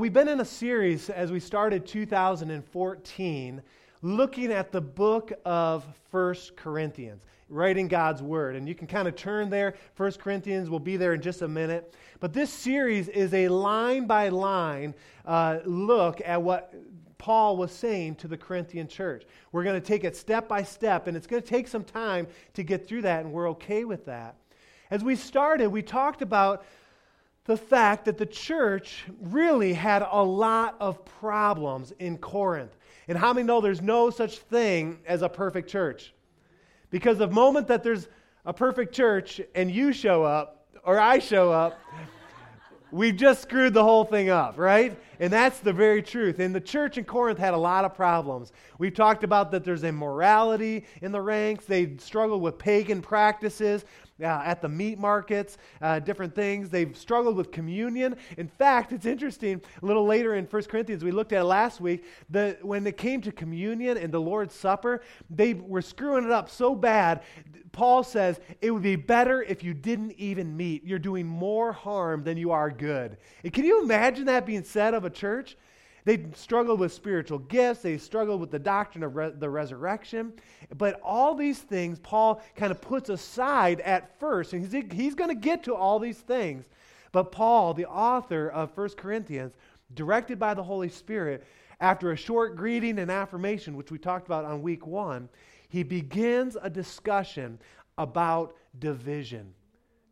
We've been in a series as we started 2014 looking at the book of First Corinthians, writing God's Word. And you can kind of turn there. First Corinthians will be there in just a minute. But this series is a line by line uh, look at what Paul was saying to the Corinthian church. We're going to take it step by step, and it's going to take some time to get through that, and we're okay with that. As we started, we talked about the fact that the church really had a lot of problems in Corinth. And how many know there's no such thing as a perfect church? Because the moment that there's a perfect church and you show up, or I show up, we've just screwed the whole thing up, right? And that's the very truth. And the church in Corinth had a lot of problems. We've talked about that there's immorality in the ranks. They struggled with pagan practices at the meat markets, uh, different things. They've struggled with communion. In fact, it's interesting, a little later in 1 Corinthians, we looked at it last week, that when it came to communion and the Lord's Supper, they were screwing it up so bad. Paul says it would be better if you didn't even meet. You're doing more harm than you are good. And can you imagine that being said of a church? They struggled with spiritual gifts. They struggled with the doctrine of re- the resurrection. But all these things, Paul kind of puts aside at first. And he's, he's going to get to all these things. But Paul, the author of 1 Corinthians, directed by the Holy Spirit, after a short greeting and affirmation, which we talked about on week one, he begins a discussion about division.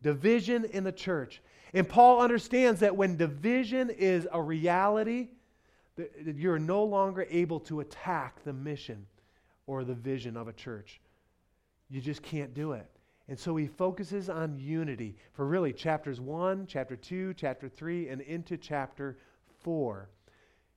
Division in the church. And Paul understands that when division is a reality, you're no longer able to attack the mission or the vision of a church. You just can't do it. And so he focuses on unity for really chapters 1, chapter 2, chapter 3, and into chapter 4.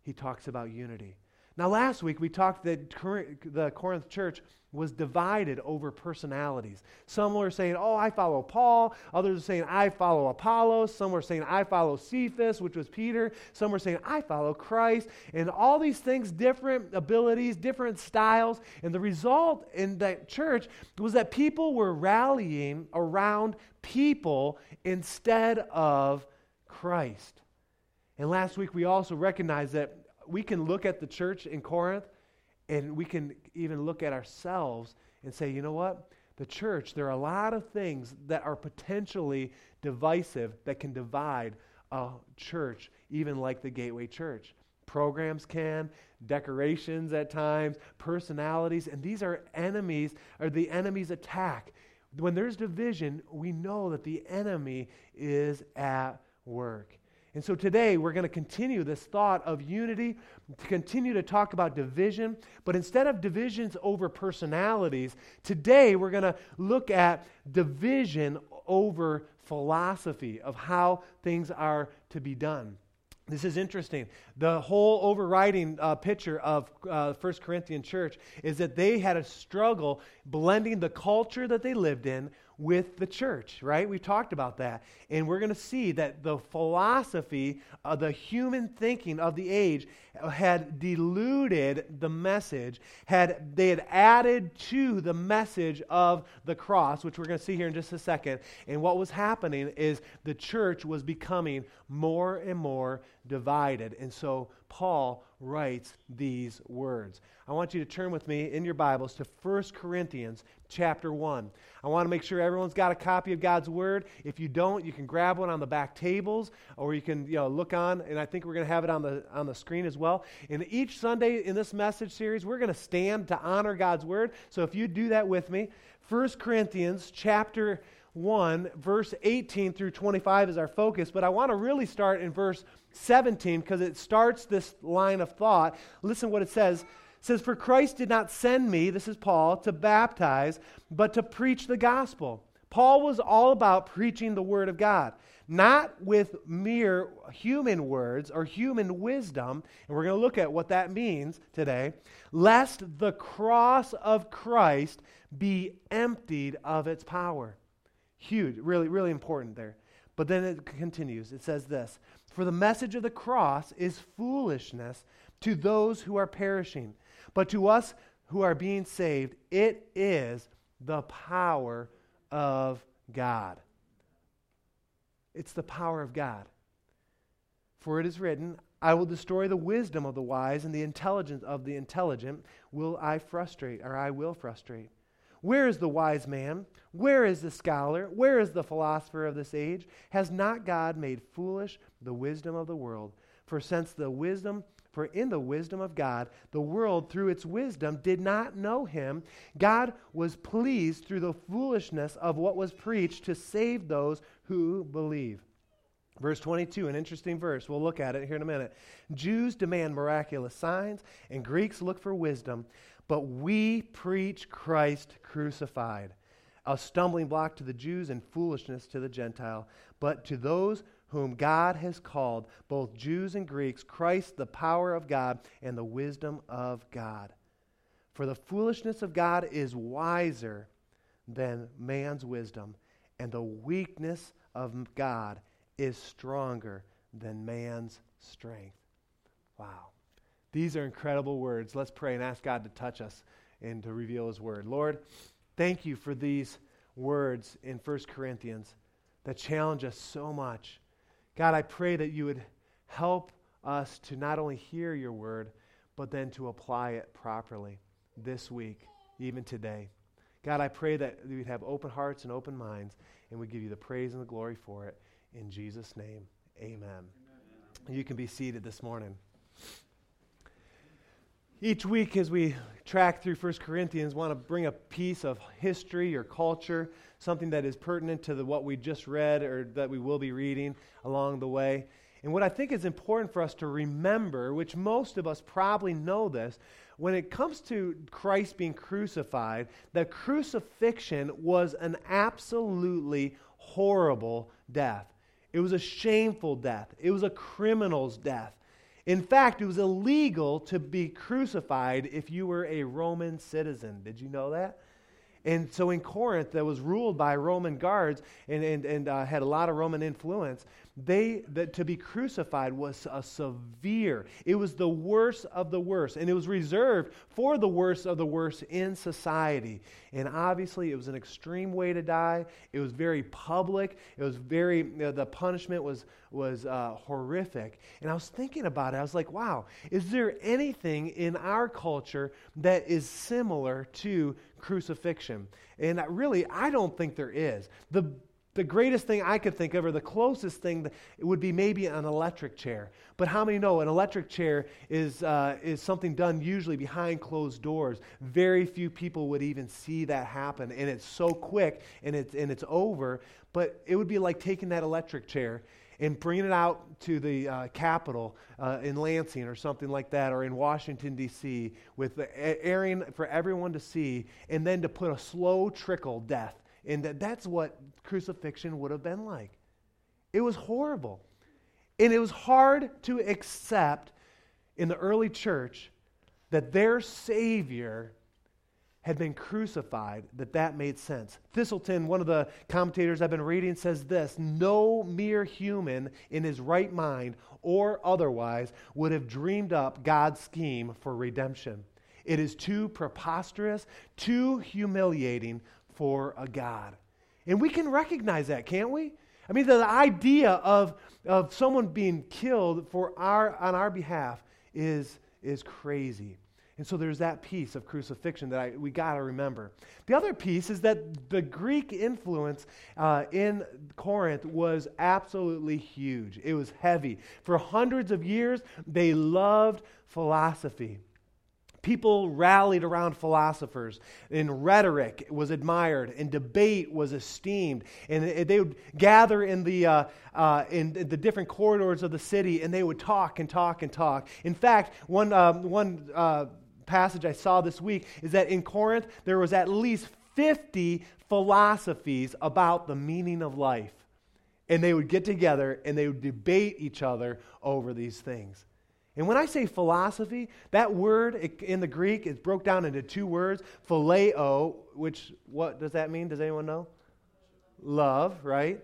He talks about unity. Now, last week we talked that the Corinth church was divided over personalities. Some were saying, Oh, I follow Paul. Others were saying, I follow Apollos. Some were saying, I follow Cephas, which was Peter. Some were saying, I follow Christ. And all these things, different abilities, different styles. And the result in that church was that people were rallying around people instead of Christ. And last week we also recognized that we can look at the church in Corinth and we can even look at ourselves and say, you know what? The church, there are a lot of things that are potentially divisive that can divide a church, even like the Gateway Church. Programs can, decorations at times, personalities, and these are enemies, or the enemy's attack. When there's division, we know that the enemy is at work. And so today we're going to continue this thought of unity, to continue to talk about division, but instead of divisions over personalities, today we're going to look at division over philosophy of how things are to be done. This is interesting. The whole overriding uh, picture of uh, First Corinthian church is that they had a struggle blending the culture that they lived in with the church, right? We talked about that. And we're going to see that the philosophy of the human thinking of the age had diluted the message, had they had added to the message of the cross, which we're going to see here in just a second. And what was happening is the church was becoming more and more divided. And so Paul writes these words. I want you to turn with me in your Bibles to 1 Corinthians chapter 1. I want to make sure everyone's got a copy of God's Word. If you don't, you can grab one on the back tables or you can you know, look on, and I think we're going to have it on the, on the screen as well. And each Sunday in this message series, we're going to stand to honor God's Word. So if you do that with me, 1 Corinthians chapter 1, verse 18 through 25 is our focus, but I want to really start in verse 17 because it starts this line of thought. Listen what it says. It says, For Christ did not send me, this is Paul, to baptize, but to preach the gospel. Paul was all about preaching the word of God, not with mere human words or human wisdom. And we're going to look at what that means today, lest the cross of Christ be emptied of its power. Huge, really, really important there. But then it continues. It says this For the message of the cross is foolishness to those who are perishing, but to us who are being saved, it is the power of God. It's the power of God. For it is written, I will destroy the wisdom of the wise, and the intelligence of the intelligent will I frustrate, or I will frustrate. Where is the wise man? Where is the scholar? Where is the philosopher of this age? Has not God made foolish the wisdom of the world? For since the wisdom, for in the wisdom of God, the world through its wisdom did not know him, God was pleased through the foolishness of what was preached to save those who believe. Verse 22, an interesting verse. We'll look at it here in a minute. Jews demand miraculous signs, and Greeks look for wisdom. But we preach Christ crucified, a stumbling block to the Jews and foolishness to the Gentile. But to those whom God has called, both Jews and Greeks, Christ, the power of God and the wisdom of God. For the foolishness of God is wiser than man's wisdom, and the weakness of God is stronger than man's strength. Wow. These are incredible words. Let's pray and ask God to touch us and to reveal His word. Lord, thank you for these words in 1 Corinthians that challenge us so much. God, I pray that you would help us to not only hear your word, but then to apply it properly this week, even today. God, I pray that we'd have open hearts and open minds, and we give you the praise and the glory for it. In Jesus' name, amen. amen. You can be seated this morning. Each week, as we track through 1 Corinthians, want to bring a piece of history or culture, something that is pertinent to the, what we just read or that we will be reading along the way. And what I think is important for us to remember, which most of us probably know this, when it comes to Christ being crucified, the crucifixion was an absolutely horrible death. It was a shameful death, it was a criminal's death. In fact, it was illegal to be crucified if you were a Roman citizen. Did you know that? And so in Corinth, that was ruled by Roman guards and, and, and uh, had a lot of Roman influence, they that to be crucified was a severe it was the worst of the worst and it was reserved for the worst of the worst in society. And obviously it was an extreme way to die. It was very public. It was very you know, the punishment was was uh, horrific. And i was thinking about it. I was like wow is there anything in our culture that is similar to crucifixion? And I, really i don't think there is. The the greatest thing I could think of, or the closest thing, would be maybe an electric chair. But how many know an electric chair is, uh, is something done usually behind closed doors? Very few people would even see that happen. And it's so quick and it's, and it's over. But it would be like taking that electric chair and bringing it out to the uh, Capitol uh, in Lansing or something like that, or in Washington, D.C., with the airing for everyone to see, and then to put a slow trickle death and that that's what crucifixion would have been like. It was horrible. And it was hard to accept in the early church that their Savior had been crucified, that that made sense. Thiselton, one of the commentators I've been reading, says this No mere human in his right mind or otherwise would have dreamed up God's scheme for redemption. It is too preposterous, too humiliating for a God. And we can recognize that, can't we? I mean, the idea of, of someone being killed for our, on our behalf is, is crazy. And so there's that piece of crucifixion that I, we got to remember. The other piece is that the Greek influence uh, in Corinth was absolutely huge. It was heavy. For hundreds of years, they loved philosophy people rallied around philosophers, and rhetoric was admired, and debate was esteemed. And they would gather in the, uh, uh, in the different corridors of the city, and they would talk and talk and talk. In fact, one, um, one uh, passage I saw this week is that in Corinth, there was at least 50 philosophies about the meaning of life. And they would get together and they would debate each other over these things. And when I say philosophy, that word in the Greek is broke down into two words phileo, which, what does that mean? Does anyone know? Love, right?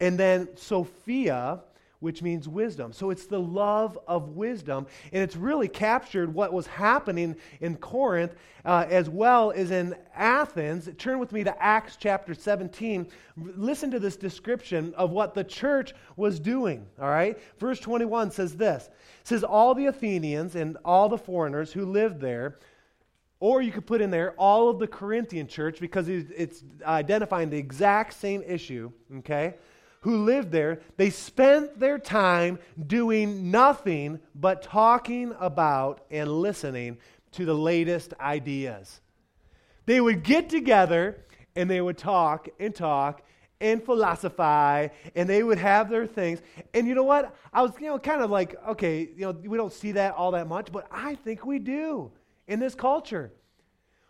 And then Sophia, which means wisdom. So it's the love of wisdom, and it's really captured what was happening in Corinth uh, as well as in Athens. Turn with me to Acts chapter 17. Listen to this description of what the church was doing, all right? Verse 21 says this. It says, All the Athenians and all the foreigners who lived there, or you could put in there all of the Corinthian church because it's identifying the exact same issue, okay? Who lived there, they spent their time doing nothing but talking about and listening to the latest ideas. They would get together and they would talk and talk and philosophize and they would have their things. And you know what? I was, you know, kind of like, okay, you know, we don't see that all that much, but I think we do in this culture.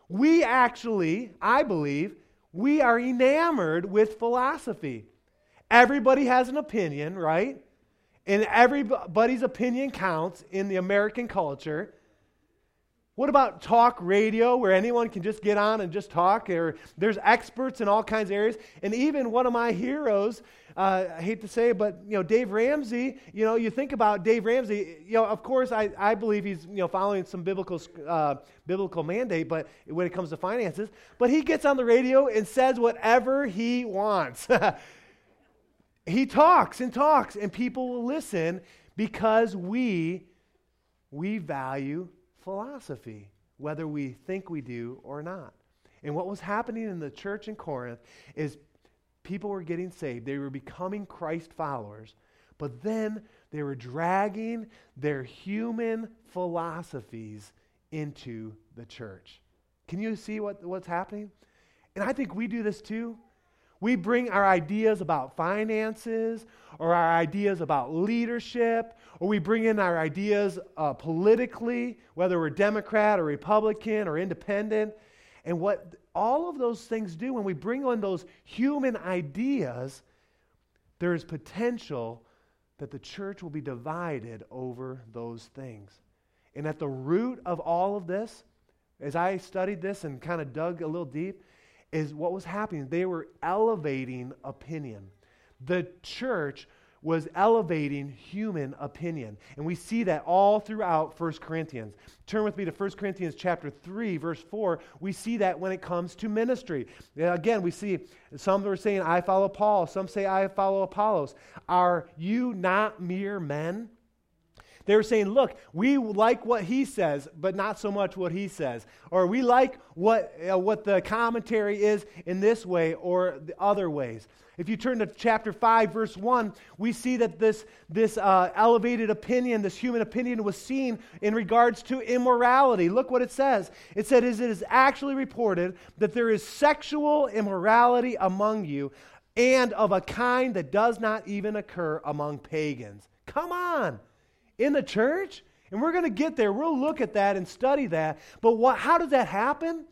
We actually, I believe, we are enamored with philosophy. Everybody has an opinion, right? And everybody's opinion counts in the American culture. What about talk radio where anyone can just get on and just talk? Or there's experts in all kinds of areas. And even one of my heroes, uh, I hate to say it, but you know, Dave Ramsey, you know, you think about Dave Ramsey, you know, of course I, I believe he's you know following some biblical uh, biblical mandate, but when it comes to finances, but he gets on the radio and says whatever he wants. He talks and talks, and people will listen because we, we value philosophy, whether we think we do or not. And what was happening in the church in Corinth is people were getting saved. They were becoming Christ followers, but then they were dragging their human philosophies into the church. Can you see what, what's happening? And I think we do this too. We bring our ideas about finances or our ideas about leadership, or we bring in our ideas uh, politically, whether we're Democrat or Republican or independent. And what all of those things do, when we bring on those human ideas, there is potential that the church will be divided over those things. And at the root of all of this, as I studied this and kind of dug a little deep, is what was happening. They were elevating opinion. The church was elevating human opinion. And we see that all throughout 1 Corinthians. Turn with me to 1 Corinthians chapter 3, verse 4. We see that when it comes to ministry. Again, we see some are saying, I follow Paul. Some say, I follow Apollos. Are you not mere men? They were saying, look, we like what he says, but not so much what he says. Or we like what, uh, what the commentary is in this way or the other ways. If you turn to chapter 5, verse 1, we see that this, this uh, elevated opinion, this human opinion, was seen in regards to immorality. Look what it says. It said, It is actually reported that there is sexual immorality among you, and of a kind that does not even occur among pagans. Come on in the church? And we're going to get there. We'll look at that and study that. But what, how does that happen?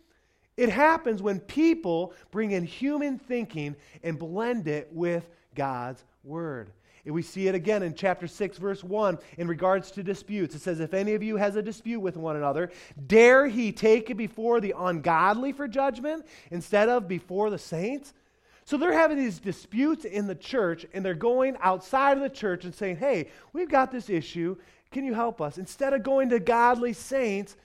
It happens when people bring in human thinking and blend it with God's word. And we see it again in chapter 6, verse 1, in regards to disputes. It says, If any of you has a dispute with one another, dare he take it before the ungodly for judgment instead of before the saints? So they're having these disputes in the church, and they're going outside of the church and saying, Hey, we've got this issue. Can you help us? Instead of going to godly saints,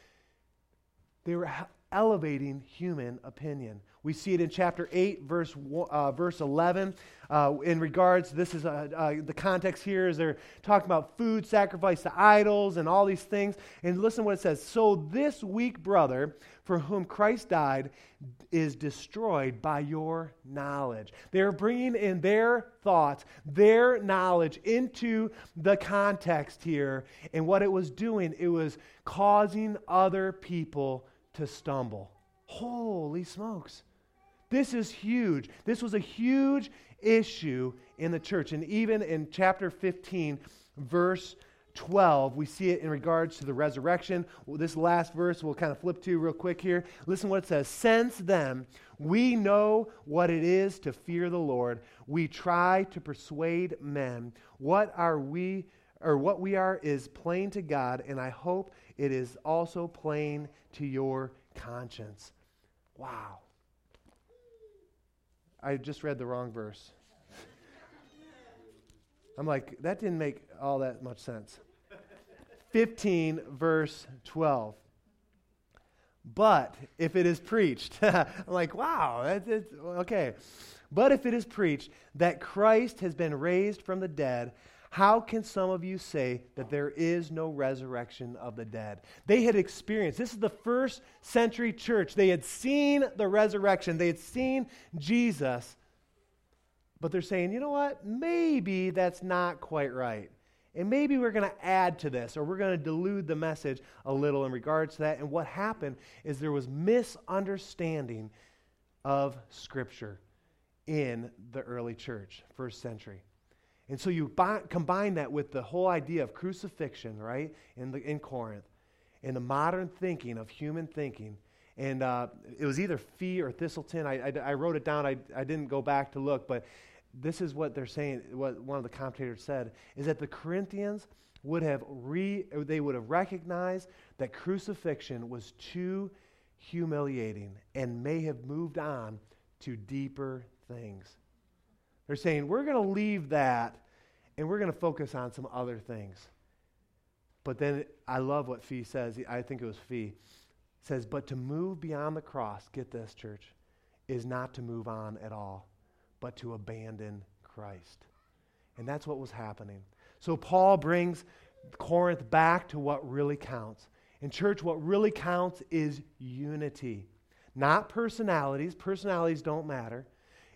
they were elevating human opinion. We see it in chapter 8, verse, uh, verse 11. Uh, in regards, this is uh, uh, the context here is they're talking about food sacrifice to idols and all these things. And listen to what it says. So this weak brother for whom Christ died is destroyed by your knowledge. They're bringing in their thoughts, their knowledge into the context here. And what it was doing, it was causing other people to stumble. Holy smokes. This is huge. This was a huge issue in the church. And even in chapter 15, verse 12, we see it in regards to the resurrection. This last verse we'll kind of flip to real quick here. Listen what it says. Since then, we know what it is to fear the Lord. We try to persuade men. What are we or what we are is plain to God, and I hope it is also plain to your conscience. Wow. I just read the wrong verse. I'm like, that didn't make all that much sense. 15, verse 12. But if it is preached, I'm like, wow, that's, that's, okay. But if it is preached that Christ has been raised from the dead, how can some of you say that there is no resurrection of the dead? They had experienced, this is the first century church. They had seen the resurrection, they had seen Jesus, but they're saying, you know what? Maybe that's not quite right. And maybe we're going to add to this or we're going to dilute the message a little in regards to that. And what happened is there was misunderstanding of Scripture in the early church, first century. And so you buy, combine that with the whole idea of crucifixion, right, in, the, in Corinth, and the modern thinking of human thinking. And uh, it was either Fee or Thiselton. I, I, I wrote it down. I, I didn't go back to look, but this is what they're saying, what one of the commentators said, is that the Corinthians would have re, they would have recognized that crucifixion was too humiliating and may have moved on to deeper things. They're saying, we're going to leave that and we're going to focus on some other things. But then I love what Fee says. I think it was Fee. Says, but to move beyond the cross, get this, church, is not to move on at all but to abandon Christ. And that's what was happening. So Paul brings Corinth back to what really counts. In church, what really counts is unity, not personalities. Personalities don't matter.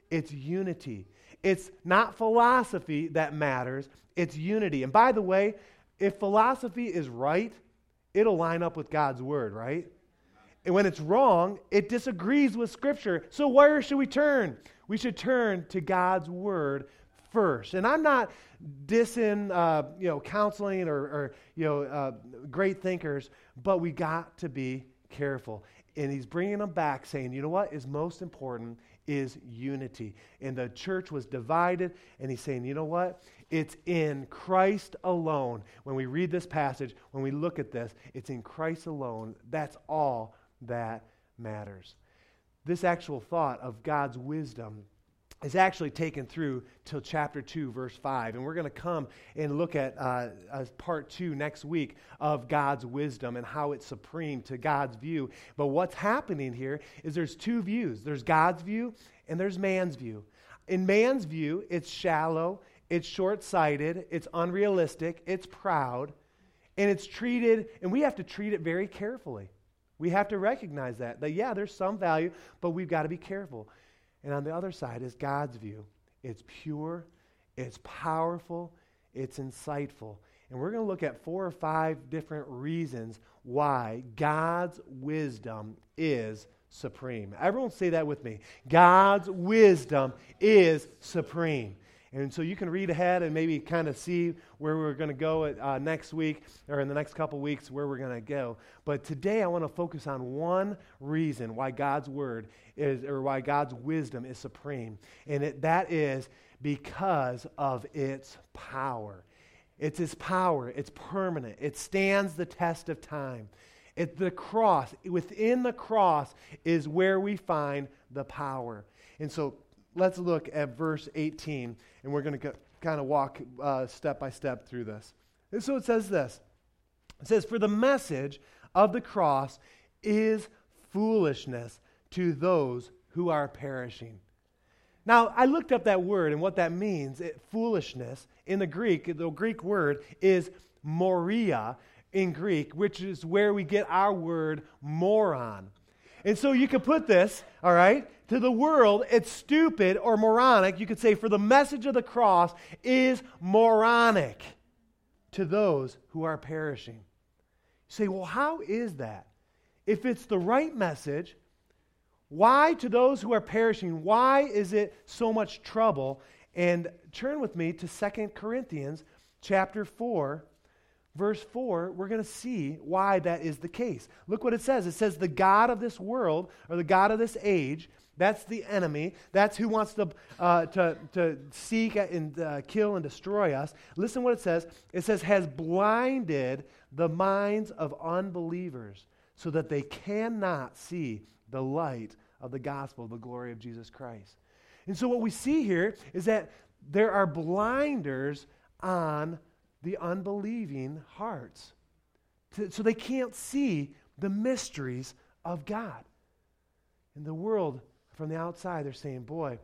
It's unity. It's not philosophy that matters, it's unity. And by the way, if philosophy is right, it'll line up with God's word, right? And when it's wrong, it disagrees with Scripture. So where should we turn? we should turn to God's word first. And I'm not dissing, uh, you know, counseling or, or you know, uh, great thinkers, but we got to be careful. And he's bringing them back, saying, you know what is most important is unity. And the church was divided, and he's saying, you know what? It's in Christ alone. When we read this passage, when we look at this, it's in Christ alone. That's all that matters this actual thought of God's wisdom is actually taken through till chapter 2 verse 5 and we're going to come and look at uh, part 2 next week of god's wisdom and how it's supreme to god's view but what's happening here is there's two views there's god's view and there's man's view in man's view it's shallow it's short-sighted it's unrealistic it's proud and it's treated and we have to treat it very carefully we have to recognize that. That, yeah, there's some value, but we've got to be careful. And on the other side is God's view it's pure, it's powerful, it's insightful. And we're going to look at four or five different reasons why God's wisdom is supreme. Everyone say that with me. God's wisdom is supreme. And so you can read ahead and maybe kind of see where we're going to go at, uh, next week or in the next couple weeks where we're going to go. But today I want to focus on one reason why God's word is, or why God's wisdom is supreme. And it, that is because of its power. It's its power, it's permanent, it stands the test of time. It, the cross, within the cross, is where we find the power. And so let's look at verse 18, and we're going to kind of walk uh, step by step through this. And so it says this It says, For the message of the cross is foolishness to those who are perishing. Now, I looked up that word and what that means. It, foolishness in the Greek, the Greek word is moria in Greek, which is where we get our word moron. And so you could put this, all right, to the world, it's stupid or moronic. You could say, for the message of the cross is moronic to those who are perishing. You say, well, how is that? If it's the right message, why to those who are perishing? Why is it so much trouble? And turn with me to 2 Corinthians chapter 4 verse 4, we're going to see why that is the case. Look what it says. It says, The God of this world, or the God of this age, that's the enemy. That's who wants to, uh, to, to seek and uh, kill and destroy us. Listen what it says. It says, has blinded the minds of unbelievers so that they cannot see the light of the gospel, the glory of Jesus Christ. And so what we see here is that there are blinders on the unbelieving hearts. So they can't see the mysteries of God. In the world, from the outside, they're saying, boy,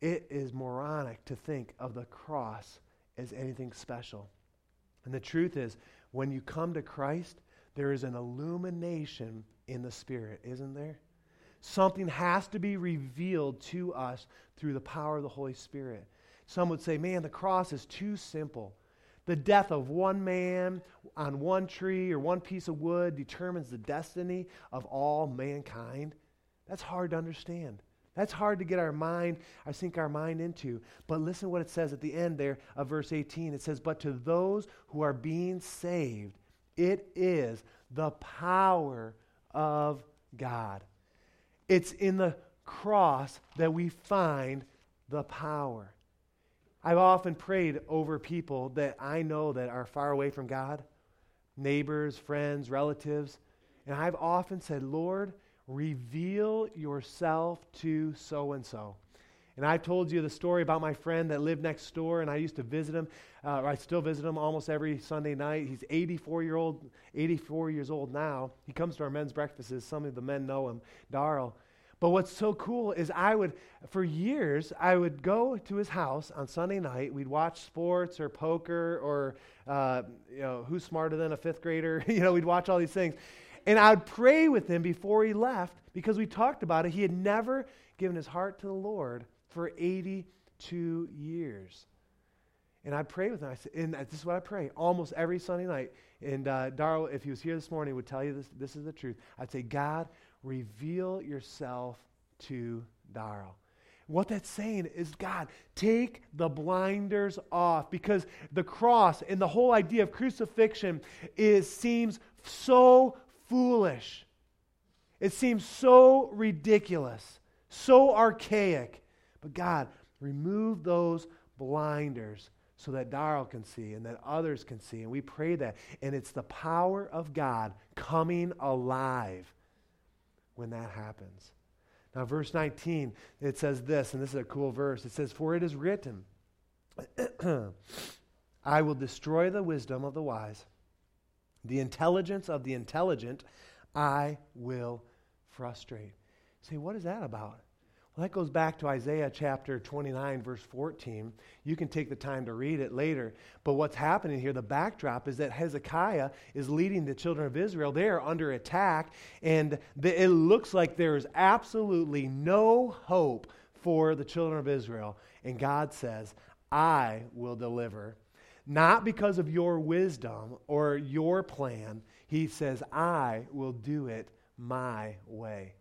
it is moronic to think of the cross as anything special. And the truth is, when you come to Christ, there is an illumination in the Spirit, isn't there? Something has to be revealed to us through the power of the Holy Spirit. Some would say, man, the cross is too simple. The death of one man on one tree or one piece of wood determines the destiny of all mankind. That's hard to understand. That's hard to get our mind, I sink our mind into. But listen what it says at the end there of verse 18. It says, But to those who are being saved, it is the power of God. It's in the cross that we find the power. I've often prayed over people that I know that are far away from God, neighbors, friends, relatives, and I've often said, Lord, reveal yourself to so and so. And I've told you the story about my friend that lived next door, and I used to visit him. Uh, I still visit him almost every Sunday night. He's 84 year old, 84 years old now. He comes to our men's breakfasts. Some of the men know him, Darrell. But what's so cool is I would, for years, I would go to his house on Sunday night. We'd watch sports or poker or, uh, you know, who's smarter than a fifth grader? you know, we'd watch all these things. And I'd pray with him before he left because we talked about it. He had never given his heart to the Lord for 82 years. And I'd pray with him. I said, and this is what I pray almost every Sunday night. And uh, Darrell, if he was here this morning, would tell you this, this is the truth. I'd say, God, reveal yourself to Darrell. What that's saying is, God, take the blinders off because the cross and the whole idea of crucifixion is, seems so foolish. It seems so ridiculous, so archaic. But God, remove those blinders so that Darrell can see and that others can see. And we pray that. And it's the power of God coming alive when that happens. Now, verse 19, it says this, and this is a cool verse. It says, For it is written, I will destroy the wisdom of the wise, the intelligence of the intelligent I will frustrate. Say, what is that about? Well, that goes back to Isaiah chapter 29, verse 14. You can take the time to read it later. But what's happening here, the backdrop, is that Hezekiah is leading the children of Israel. They are under attack, and the, it looks like there is absolutely no hope for the children of Israel. And God says, I will deliver. Not because of your wisdom or your plan. He says, I will do it my way.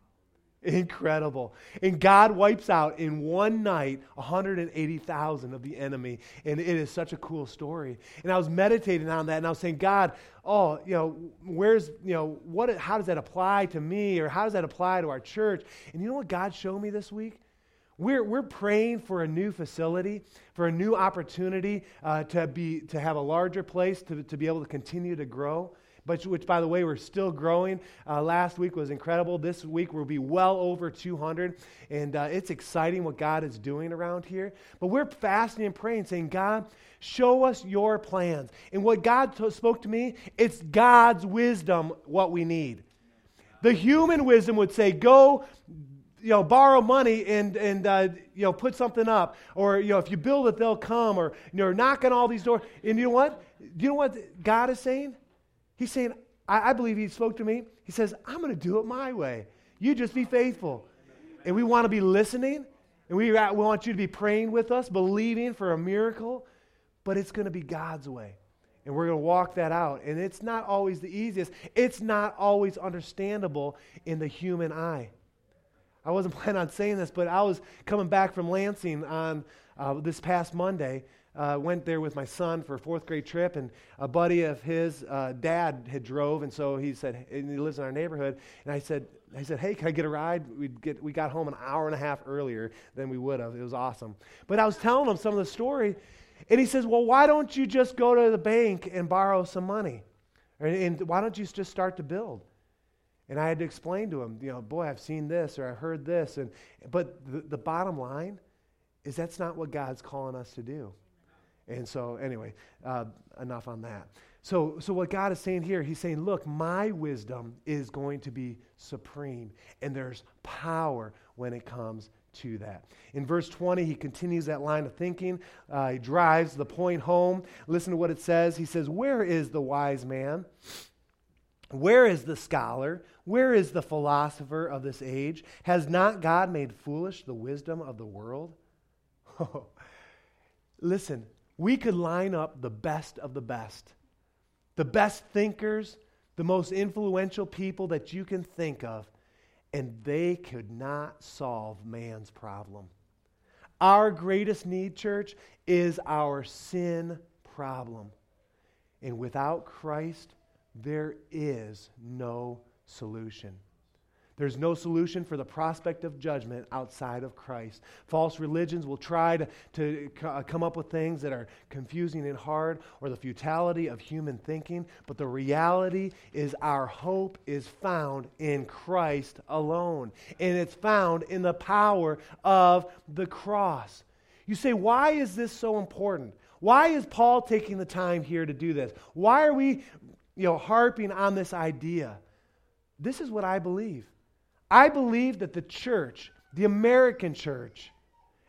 Incredible. And God wipes out in one night 180,000 of the enemy. And it is such a cool story. And I was meditating on that and I was saying, God, oh, you know, where's, you know, what, how does that apply to me or how does that apply to our church? And you know what God showed me this week? We're, we're praying for a new facility, for a new opportunity uh, to, be, to have a larger place to, to be able to continue to grow but which, by the way, we're still growing. Uh, last week was incredible. This week we'll be well over 200. And uh, it's exciting what God is doing around here. But we're fasting and praying, saying, God, show us your plans. And what God t- spoke to me, it's God's wisdom what we need. The human wisdom would say, go you know, borrow money and, and uh, you know, put something up. Or, you know, if you build it, they'll come. Or, you know, knock on all these doors. And you know what? Do you know what God is saying? He's saying, I, I believe he spoke to me. He says, I'm going to do it my way. You just be faithful. And we want to be listening, and we, we want you to be praying with us, believing for a miracle, but it's going to be God's way. And we're going to walk that out. And it's not always the easiest, it's not always understandable in the human eye. I wasn't planning on saying this, but I was coming back from Lansing on uh, this past Monday, uh, went there with my son for a fourth grade trip, and a buddy of his uh, dad had drove, and so he said, and he lives in our neighborhood, and I said, I said, hey, can I get a ride? we get, we got home an hour and a half earlier than we would have. It was awesome. But I was telling him some of the story, and he says, well, why don't you just go to the bank and borrow some money? And why don't you just start to build? And I had to explain to him, you know, boy, I've seen this or I heard this. And, but the, the bottom line is that's not what God's calling us to do. And so, anyway, uh, enough on that. So, so what God is saying here, He's saying, look, my wisdom is going to be supreme, and there's power when it comes to that. In verse 20, he continues that line of thinking. Uh, he drives the point home. Listen to what it says. He says, Where is the wise man? Where is the scholar? Where is the philosopher of this age? Has not God made foolish the wisdom of the world? Listen, we could line up the best of the best, the best thinkers, the most influential people that you can think of, and they could not solve man's problem. Our greatest need, church, is our sin problem. And without Christ, there is no solution. There's no solution for the prospect of judgment outside of Christ. False religions will try to, to uh, come up with things that are confusing and hard or the futility of human thinking, but the reality is our hope is found in Christ alone, and it's found in the power of the cross. You say, why is this so important? Why is Paul taking the time here to do this? Why are we you know, harping on this idea? This is what I believe. I believe that the church, the American church,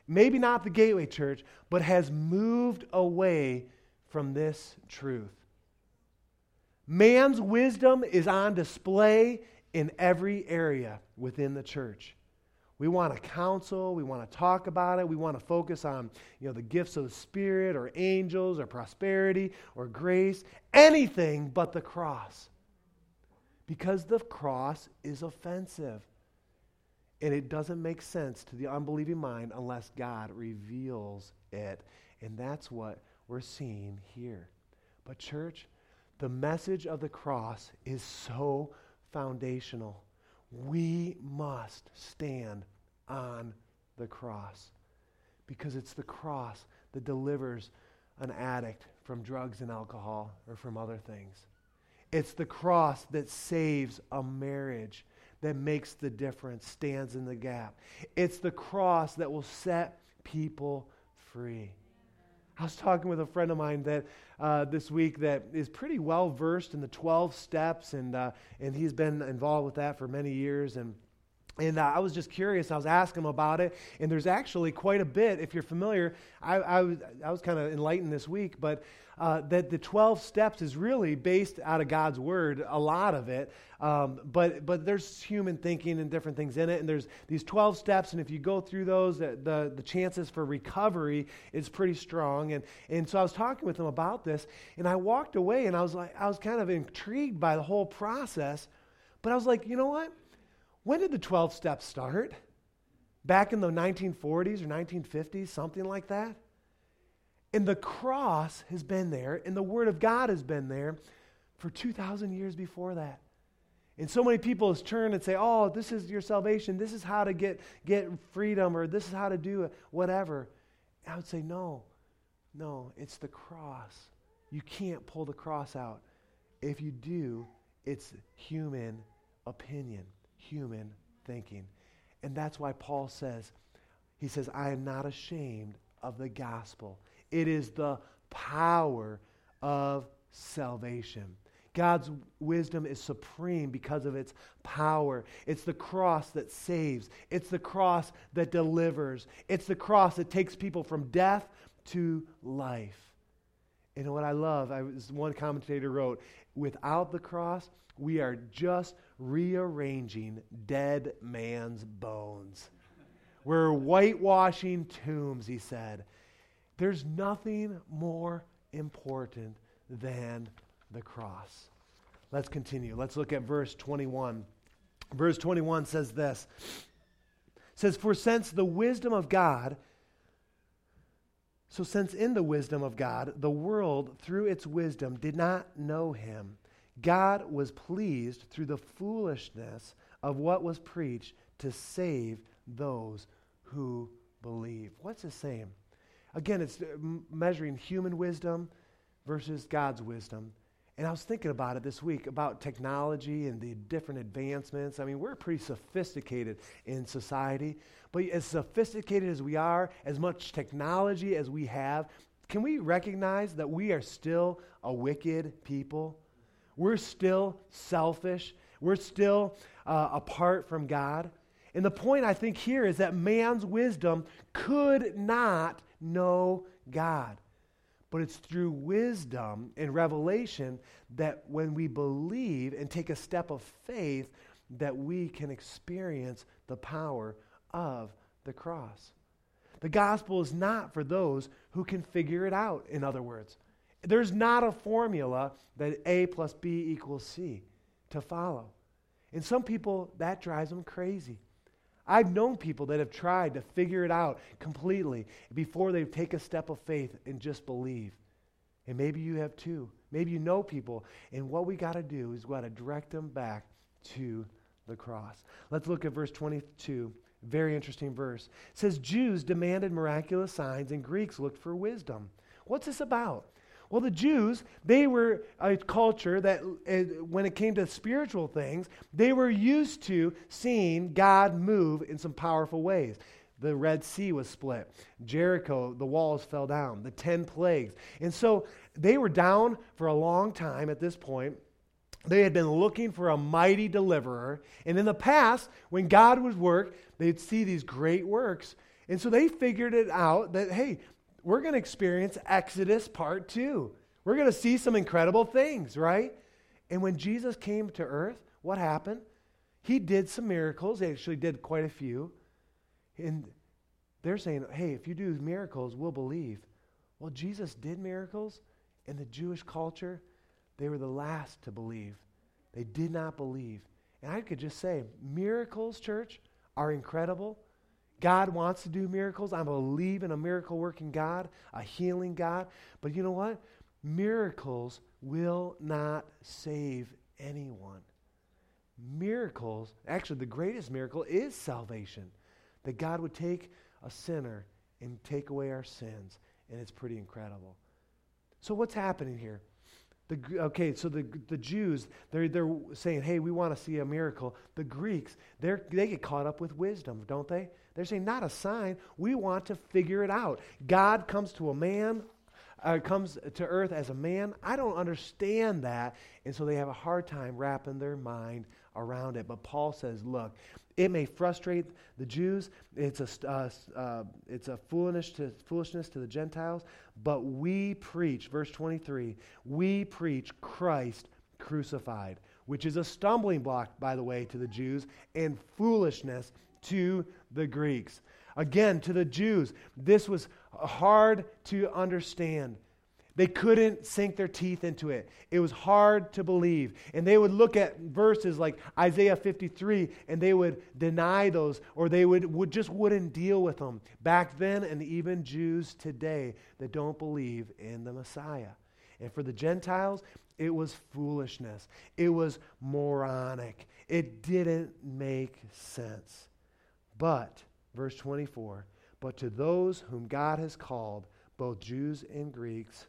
maybe not the Gateway Church, but has moved away from this truth. Man's wisdom is on display in every area within the church. We want to counsel, we want to talk about it, we want to focus on, you know, the gifts of the spirit or angels or prosperity or grace, anything but the cross. Because the cross is offensive. And it doesn't make sense to the unbelieving mind unless God reveals it. And that's what we're seeing here. But, church, the message of the cross is so foundational. We must stand on the cross because it's the cross that delivers an addict from drugs and alcohol or from other things. It's the cross that saves a marriage that makes the difference, stands in the gap. It's the cross that will set people free. I was talking with a friend of mine that uh, this week that is pretty well versed in the 12 steps, and, uh, and he's been involved with that for many years. And and uh, I was just curious. I was asking him about it, and there's actually quite a bit. If you're familiar, I, I was, I was kind of enlightened this week, but uh, that the 12 steps is really based out of God's Word, a lot of it. Um, but, but there's human thinking and different things in it, and there's these 12 steps, and if you go through those, the, the, the chances for recovery is pretty strong. And, and so I was talking with him about this, and I walked away, and I was like, I was kind of intrigued by the whole process, but I was like, you know what? When did the 12 steps start? Back in the 1940s or 1950s, something like that? And the cross has been there, and the Word of God has been there for 2,000 years before that. And so many people has turned and say, oh, this is your salvation. This is how to get, get freedom, or this is how to do it, whatever. And I would say, no, no, it's the cross. You can't pull the cross out. If you do, it's human opinion human thinking. And that's why Paul says, he says, I am not ashamed of the gospel. It is the power of salvation. God's wisdom is supreme because of its power. It's the cross that saves, it's the cross that delivers, it's the cross that takes people from death to life. And what I love, I was, one commentator wrote, without the cross, we are just rearranging dead man's bones. We're whitewashing tombs, he said. There's nothing more important than the cross. Let's continue. Let's look at verse 21. Verse 21 says this. It says, For since the wisdom of God, so since in the wisdom of God, the world through its wisdom did not know him, God was pleased through the foolishness of what was preached to save those who believe. What's it saying? Again, it's uh, measuring human wisdom versus God's wisdom. And I was thinking about it this week about technology and the different advancements. I mean, we're pretty sophisticated in society, but as sophisticated as we are, as much technology as we have, can we recognize that we are still a wicked people? We're still selfish. We're still uh, apart from God. And the point I think here is that man's wisdom could not know God. But it's through wisdom and revelation that when we believe and take a step of faith, that we can experience the power of the cross. The gospel is not for those who can figure it out, in other words. There's not a formula that A plus B equals C to follow. And some people, that drives them crazy. I've known people that have tried to figure it out completely before they take a step of faith and just believe. And maybe you have too. Maybe you know people. And what we got to do is we got to direct them back to the cross. Let's look at verse 22. Very interesting verse. It says, Jews demanded miraculous signs and Greeks looked for wisdom. What's this about? Well, the Jews, they were a culture that, uh, when it came to spiritual things, they were used to seeing God move in some powerful ways. The Red Sea was split. Jericho, the walls fell down. The 10 plagues. And so they were down for a long time at this point. They had been looking for a mighty deliverer. And in the past, when God would work, they'd see these great works. And so they figured it out that, hey, we're going to experience Exodus part two. We're going to see some incredible things, right? And when Jesus came to earth, what happened? He did some miracles. He actually did quite a few. And they're saying, hey, if you do miracles, we'll believe. Well, Jesus did miracles. In the Jewish culture, they were the last to believe. They did not believe. And I could just say, miracles, church, are incredible. God wants to do miracles. I believe in a miracle working God, a healing God. But you know what? Miracles will not save anyone. Miracles, actually, the greatest miracle is salvation. That God would take a sinner and take away our sins. And it's pretty incredible. So, what's happening here? The, okay, so the, the Jews, they're, they're saying, hey, we want to see a miracle. The Greeks, they're, they get caught up with wisdom, don't they? They're saying, not a sign. We want to figure it out. God comes to a man, uh, comes to earth as a man. I don't understand that. And so they have a hard time wrapping their mind around it. But Paul says, look, it may frustrate the Jews. It's a, uh, uh, it's a foolish to, foolishness to the Gentiles. But we preach, verse 23, we preach Christ crucified, which is a stumbling block, by the way, to the Jews, and foolishness to the Greeks. Again, to the Jews, this was hard to understand. They couldn't sink their teeth into it. It was hard to believe. And they would look at verses like Isaiah 53 and they would deny those or they would, would just wouldn't deal with them back then and even Jews today that don't believe in the Messiah. And for the Gentiles, it was foolishness. It was moronic. It didn't make sense. But, verse 24, but to those whom God has called, both Jews and Greeks,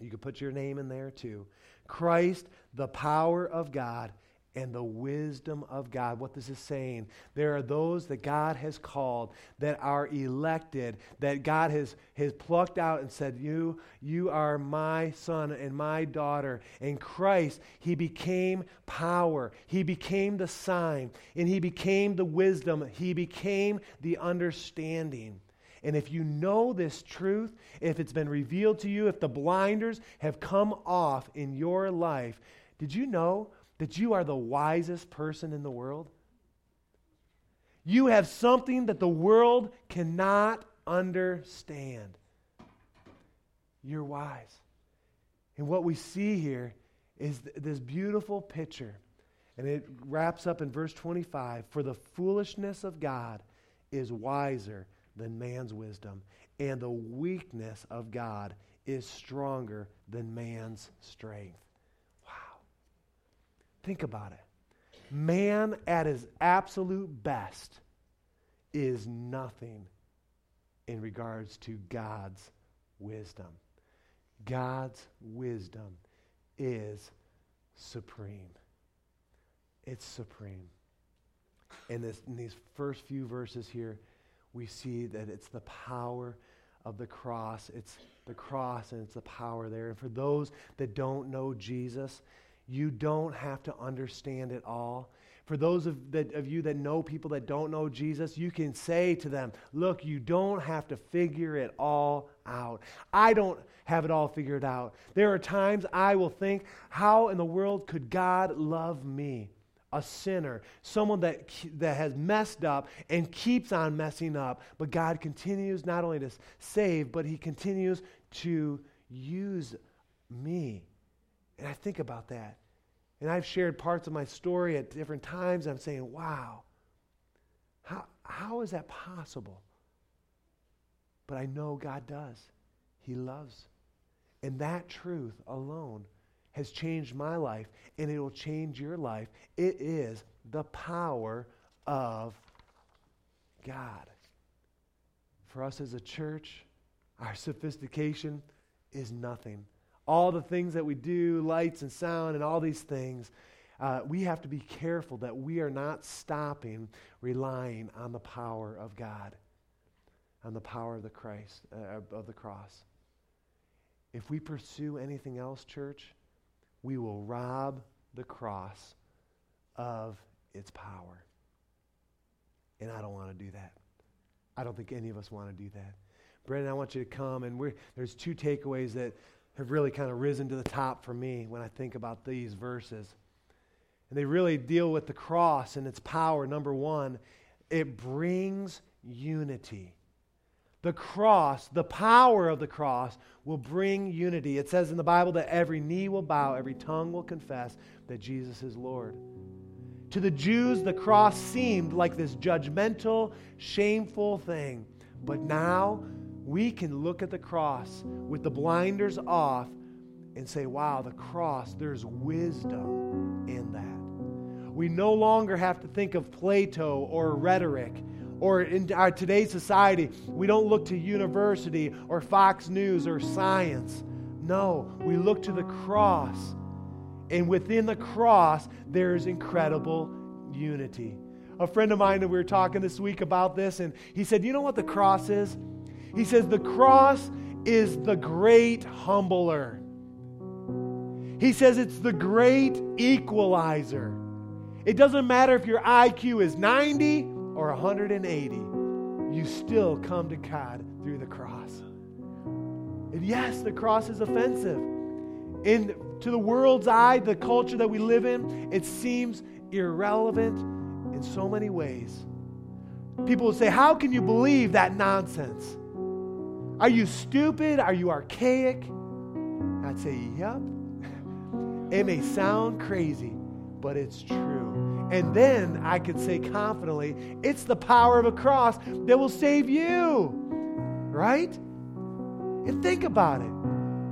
you could put your name in there too. Christ, the power of God and the wisdom of God. What this is saying, there are those that God has called, that are elected, that God has, has plucked out and said, you, you are my son and my daughter. And Christ, he became power. He became the sign. And he became the wisdom. He became the understanding. And if you know this truth, if it's been revealed to you, if the blinders have come off in your life, did you know that you are the wisest person in the world? You have something that the world cannot understand. You're wise. And what we see here is th- this beautiful picture. And it wraps up in verse 25 For the foolishness of God is wiser than man's wisdom, and the weakness of God is stronger than man's strength. Think about it. Man at his absolute best is nothing in regards to God's wisdom. God's wisdom is supreme. It's supreme. In, this, in these first few verses here, we see that it's the power of the cross. It's the cross and it's the power there. And for those that don't know Jesus, you don't have to understand it all. For those of, that, of you that know people that don't know Jesus, you can say to them, Look, you don't have to figure it all out. I don't have it all figured out. There are times I will think, How in the world could God love me? A sinner, someone that, that has messed up and keeps on messing up, but God continues not only to save, but He continues to use me. And I think about that. And I've shared parts of my story at different times. I'm saying, wow, how, how is that possible? But I know God does. He loves. And that truth alone has changed my life, and it will change your life. It is the power of God. For us as a church, our sophistication is nothing all the things that we do, lights and sound, and all these things, uh, we have to be careful that we are not stopping relying on the power of God, on the power of the Christ, uh, of the cross. If we pursue anything else, church, we will rob the cross of its power. And I don't want to do that. I don't think any of us want to do that. Brendan, I want you to come, and there's two takeaways that have really kind of risen to the top for me when I think about these verses. And they really deal with the cross and its power. Number one, it brings unity. The cross, the power of the cross, will bring unity. It says in the Bible that every knee will bow, every tongue will confess that Jesus is Lord. To the Jews, the cross seemed like this judgmental, shameful thing. But now, we can look at the cross with the blinders off and say, wow, the cross, there's wisdom in that. We no longer have to think of Plato or rhetoric. Or in our today's society, we don't look to university or Fox News or science. No, we look to the cross. And within the cross, there's incredible unity. A friend of mine, and we were talking this week about this, and he said, You know what the cross is? He says, The cross is the great humbler. He says it's the great equalizer. It doesn't matter if your IQ is 90 or 180, you still come to God through the cross. And yes, the cross is offensive. In to the world's eye, the culture that we live in, it seems irrelevant in so many ways. People will say, How can you believe that nonsense? Are you stupid? Are you archaic? I'd say, Yep. It may sound crazy, but it's true. And then I could say confidently, it's the power of a cross that will save you. Right? And think about it.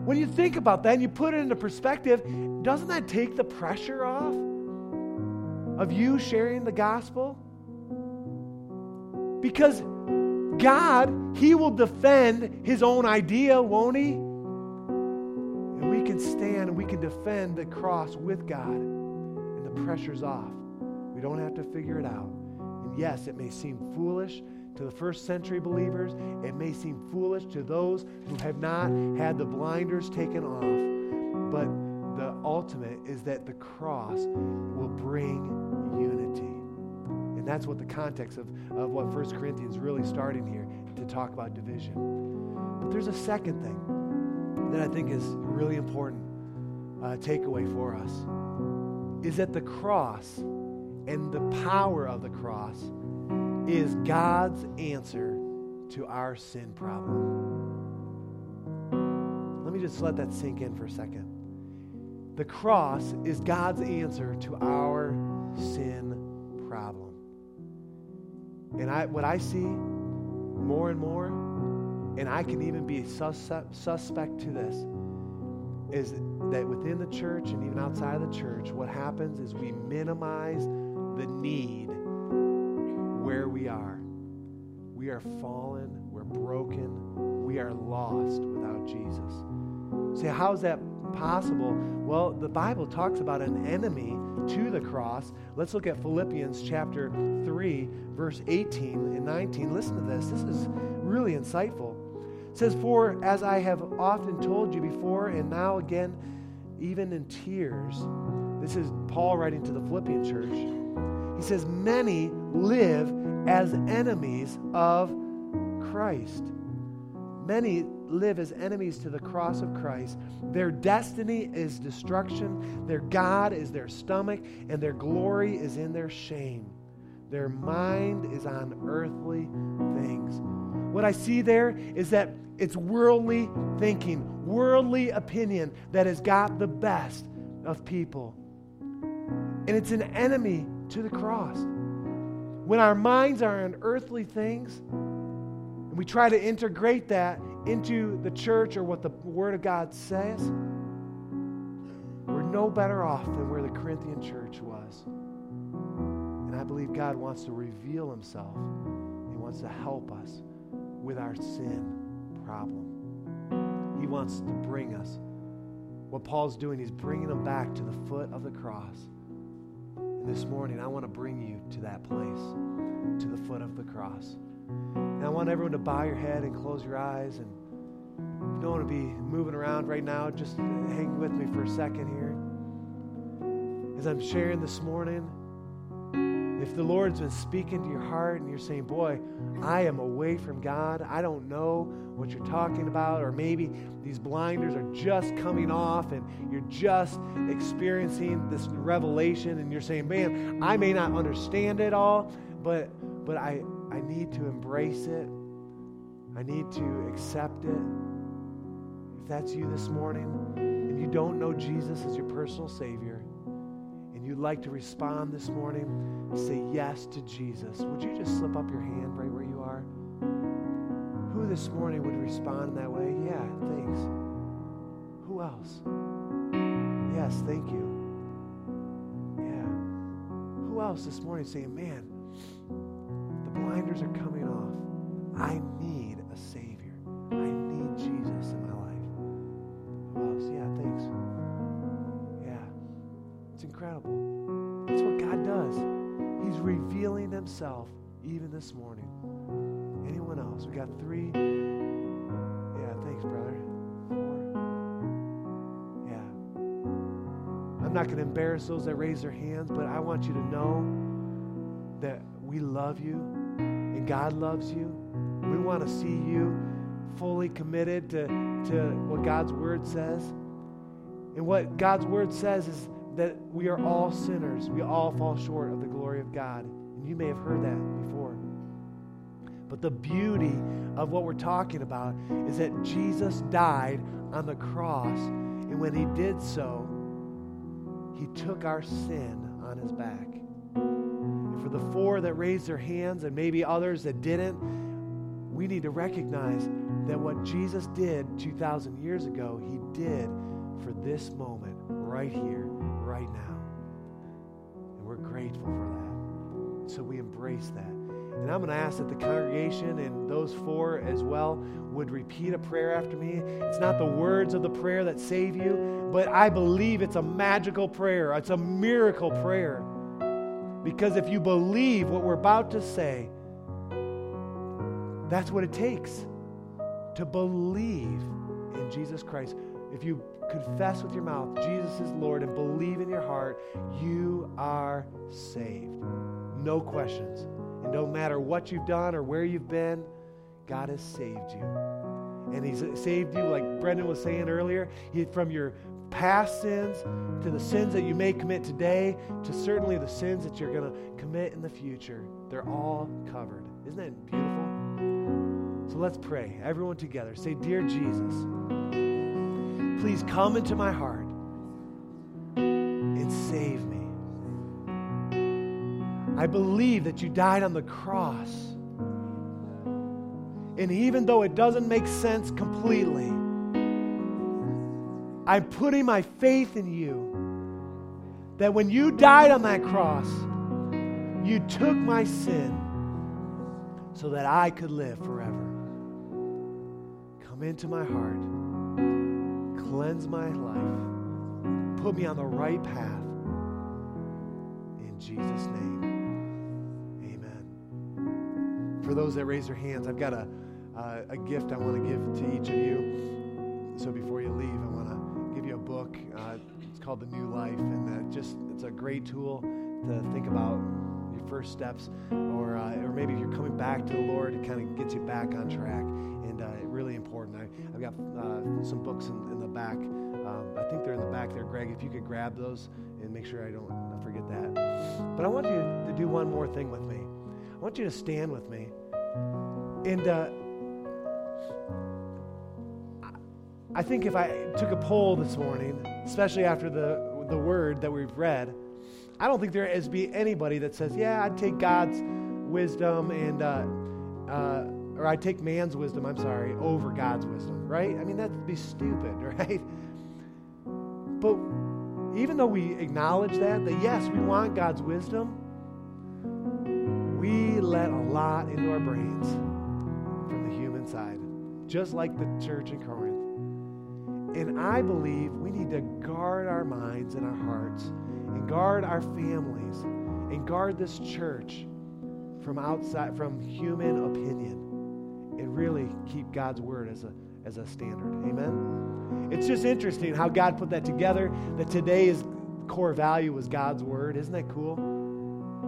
When you think about that and you put it into perspective, doesn't that take the pressure off of you sharing the gospel? Because God, He will defend His own idea, won't He? And we can stand and we can defend the cross with God, and the pressure's off. We don't have to figure it out. And yes, it may seem foolish to the first century believers, it may seem foolish to those who have not had the blinders taken off, but the ultimate is that the cross will bring that's what the context of, of what 1 Corinthians really starting here to talk about division. But there's a second thing that I think is really important uh, takeaway for us is that the cross and the power of the cross is God's answer to our sin problem. Let me just let that sink in for a second. The cross is God's answer to our sin problem. And I, what I see more and more, and I can even be suspect, suspect to this, is that within the church and even outside of the church, what happens is we minimize the need where we are. We are fallen, we're broken, we are lost without Jesus. See, how is that possible? Well, the Bible talks about an enemy to the cross. Let's look at Philippians chapter 3, verse 18 and 19. Listen to this. This is really insightful. It says, For as I have often told you before, and now again, even in tears, this is Paul writing to the Philippian church. He says, Many live as enemies of Christ. Many live as enemies to the cross of Christ. Their destiny is destruction, their God is their stomach, and their glory is in their shame. Their mind is on earthly things. What I see there is that it's worldly thinking, worldly opinion that has got the best of people. And it's an enemy to the cross. When our minds are on earthly things, and we try to integrate that into the church or what the Word of God says, we're no better off than where the Corinthian church was. And I believe God wants to reveal Himself. He wants to help us with our sin problem. He wants to bring us. What Paul's doing, he's bringing them back to the foot of the cross. And this morning, I want to bring you to that place, to the foot of the cross. And I want everyone to bow your head and close your eyes. And you don't want to be moving around right now, just hang with me for a second here. As I'm sharing this morning, if the Lord's been speaking to your heart and you're saying, Boy, I am away from God, I don't know what you're talking about, or maybe these blinders are just coming off and you're just experiencing this revelation and you're saying, Man, I may not understand it all, but, but I, I need to embrace it. I need to accept it. If that's you this morning and you don't know Jesus as your personal Savior, and you'd like to respond this morning, say yes to Jesus, would you just slip up your hand right where you are? Who this morning would respond that way? Yeah, thanks. Who else? Yes, thank you. Yeah. Who else this morning saying, man, blinders are coming off. I need a Savior. I need Jesus in my life. Who else? Yeah, thanks. Yeah. It's incredible. That's what God does. He's revealing himself even this morning. Anyone else? We got three. Yeah, thanks, brother. Four. Yeah. I'm not going to embarrass those that raise their hands, but I want you to know that we love you and God loves you. We want to see you fully committed to, to what God's word says. And what God's word says is that we are all sinners. We all fall short of the glory of God. And you may have heard that before. But the beauty of what we're talking about is that Jesus died on the cross. And when he did so, he took our sin on his back. For the four that raised their hands, and maybe others that didn't, we need to recognize that what Jesus did 2,000 years ago, he did for this moment right here, right now. And we're grateful for that. So we embrace that. And I'm going to ask that the congregation and those four as well would repeat a prayer after me. It's not the words of the prayer that save you, but I believe it's a magical prayer. It's a miracle prayer. Because if you believe what we're about to say, that's what it takes to believe in Jesus Christ. If you confess with your mouth Jesus is Lord and believe in your heart, you are saved. No questions. And no matter what you've done or where you've been, God has saved you. And He's saved you, like Brendan was saying earlier, from your past sins to the sins that you may commit today to certainly the sins that you're going to commit in the future. They're all covered. Isn't that beautiful? So let's pray. Everyone together. Say, Dear Jesus, please come into my heart and save me. I believe that you died on the cross. And even though it doesn't make sense completely, I'm putting my faith in you. That when you died on that cross, you took my sin so that I could live forever. Come into my heart, cleanse my life, put me on the right path. In Jesus' name, amen. For those that raise their hands, I've got a, uh, a gift I want to give to each of you. So before you leave, book. Uh, it's called The New Life, and just it's a great tool to think about your first steps, or uh, or maybe if you're coming back to the Lord, it kind of gets you back on track, and uh, really important. I, have got uh, some books in, in the back. Um, I think they're in the back there, Greg. If you could grab those and make sure I don't forget that. But I want you to do one more thing with me. I want you to stand with me, and. Uh, I think if I took a poll this morning, especially after the, the word that we've read, I don't think there is be anybody that says, "Yeah, I'd take God's wisdom and, uh, uh, or I'd take man's wisdom. I'm sorry, over God's wisdom." Right? I mean, that'd be stupid, right? But even though we acknowledge that, that yes, we want God's wisdom, we let a lot into our brains from the human side, just like the church in Corinth. And I believe we need to guard our minds and our hearts and guard our families and guard this church from outside from human opinion and really keep God's word as a as a standard. Amen. It's just interesting how God put that together that today's core value was God's word. Isn't that cool?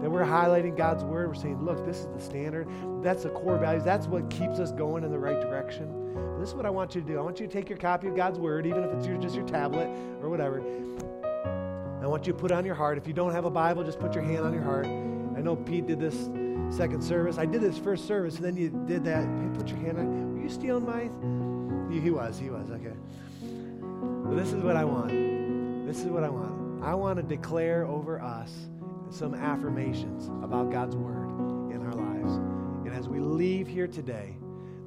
That we're highlighting God's word. We're saying, look, this is the standard. That's the core values. That's what keeps us going in the right direction. But this is what I want you to do. I want you to take your copy of God's word, even if it's your, just your tablet or whatever, I want you to put on your heart. If you don't have a Bible, just put your hand on your heart. I know Pete did this second service. I did this first service, and then you did that. Put your hand on. Were you stealing my? He, he was. He was. Okay. Well, this is what I want. This is what I want. I want to declare over us some affirmations about God's word in our lives. And as we leave here today,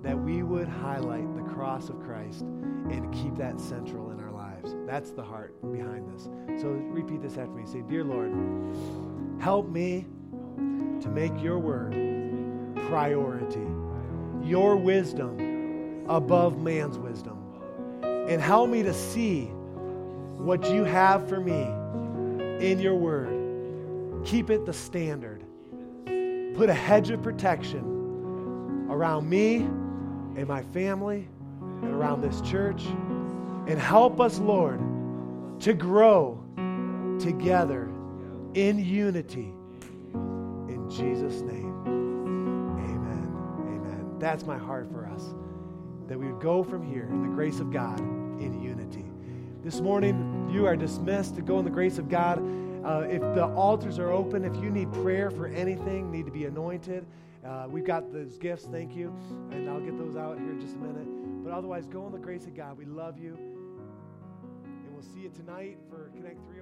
that we would highlight the cross of Christ and keep that central in our lives. That's the heart behind this. So repeat this after me. Say, Dear Lord, help me to make your word priority, your wisdom above man's wisdom. And help me to see what you have for me in your word. Keep it the standard. Put a hedge of protection around me and my family and around this church and help us, Lord, to grow together in unity. In Jesus' name, amen. Amen. That's my heart for us, that we would go from here in the grace of God in unity. This morning, you are dismissed to go in the grace of God. Uh, if the altars are open, if you need prayer for anything, need to be anointed, uh, we've got those gifts. Thank you. And I'll get those out here in just a minute. But otherwise, go in the grace of God. We love you. And we'll see you tonight for Connect 301